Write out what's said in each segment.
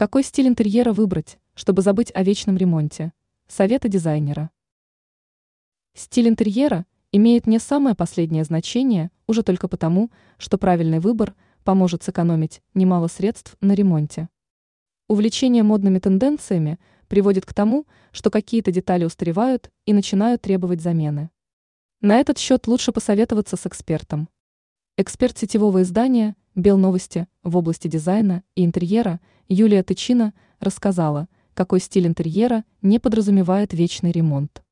Какой стиль интерьера выбрать, чтобы забыть о вечном ремонте? Советы дизайнера. Стиль интерьера имеет не самое последнее значение уже только потому, что правильный выбор поможет сэкономить немало средств на ремонте. Увлечение модными тенденциями приводит к тому, что какие-то детали устаревают и начинают требовать замены. На этот счет лучше посоветоваться с экспертом. Эксперт сетевого издания «Белновости» в области дизайна и интерьера Юлия Тычина рассказала, какой стиль интерьера не подразумевает вечный ремонт.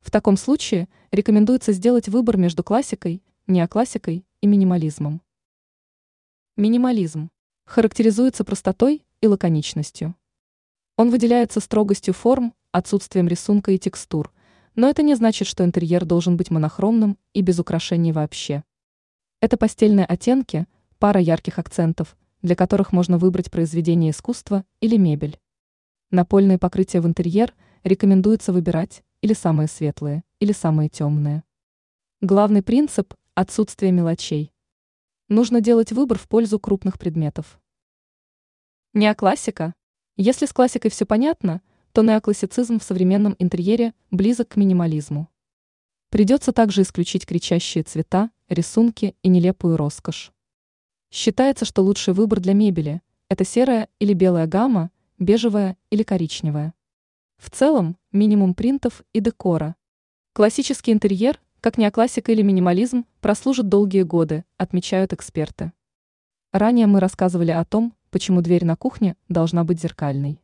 В таком случае рекомендуется сделать выбор между классикой, неоклассикой и минимализмом. Минимализм характеризуется простотой и лаконичностью. Он выделяется строгостью форм, отсутствием рисунка и текстур, но это не значит, что интерьер должен быть монохромным и без украшений вообще. Это постельные оттенки, пара ярких акцентов, для которых можно выбрать произведение искусства или мебель. Напольные покрытия в интерьер рекомендуется выбирать или самые светлые, или самые темные. Главный принцип – отсутствие мелочей. Нужно делать выбор в пользу крупных предметов. Неоклассика. Если с классикой все понятно, то неоклассицизм в современном интерьере близок к минимализму. Придется также исключить кричащие цвета, рисунки и нелепую роскошь. Считается, что лучший выбор для мебели – это серая или белая гамма, бежевая или коричневая. В целом, минимум принтов и декора. Классический интерьер, как неоклассика или минимализм, прослужит долгие годы, отмечают эксперты. Ранее мы рассказывали о том, почему дверь на кухне должна быть зеркальной.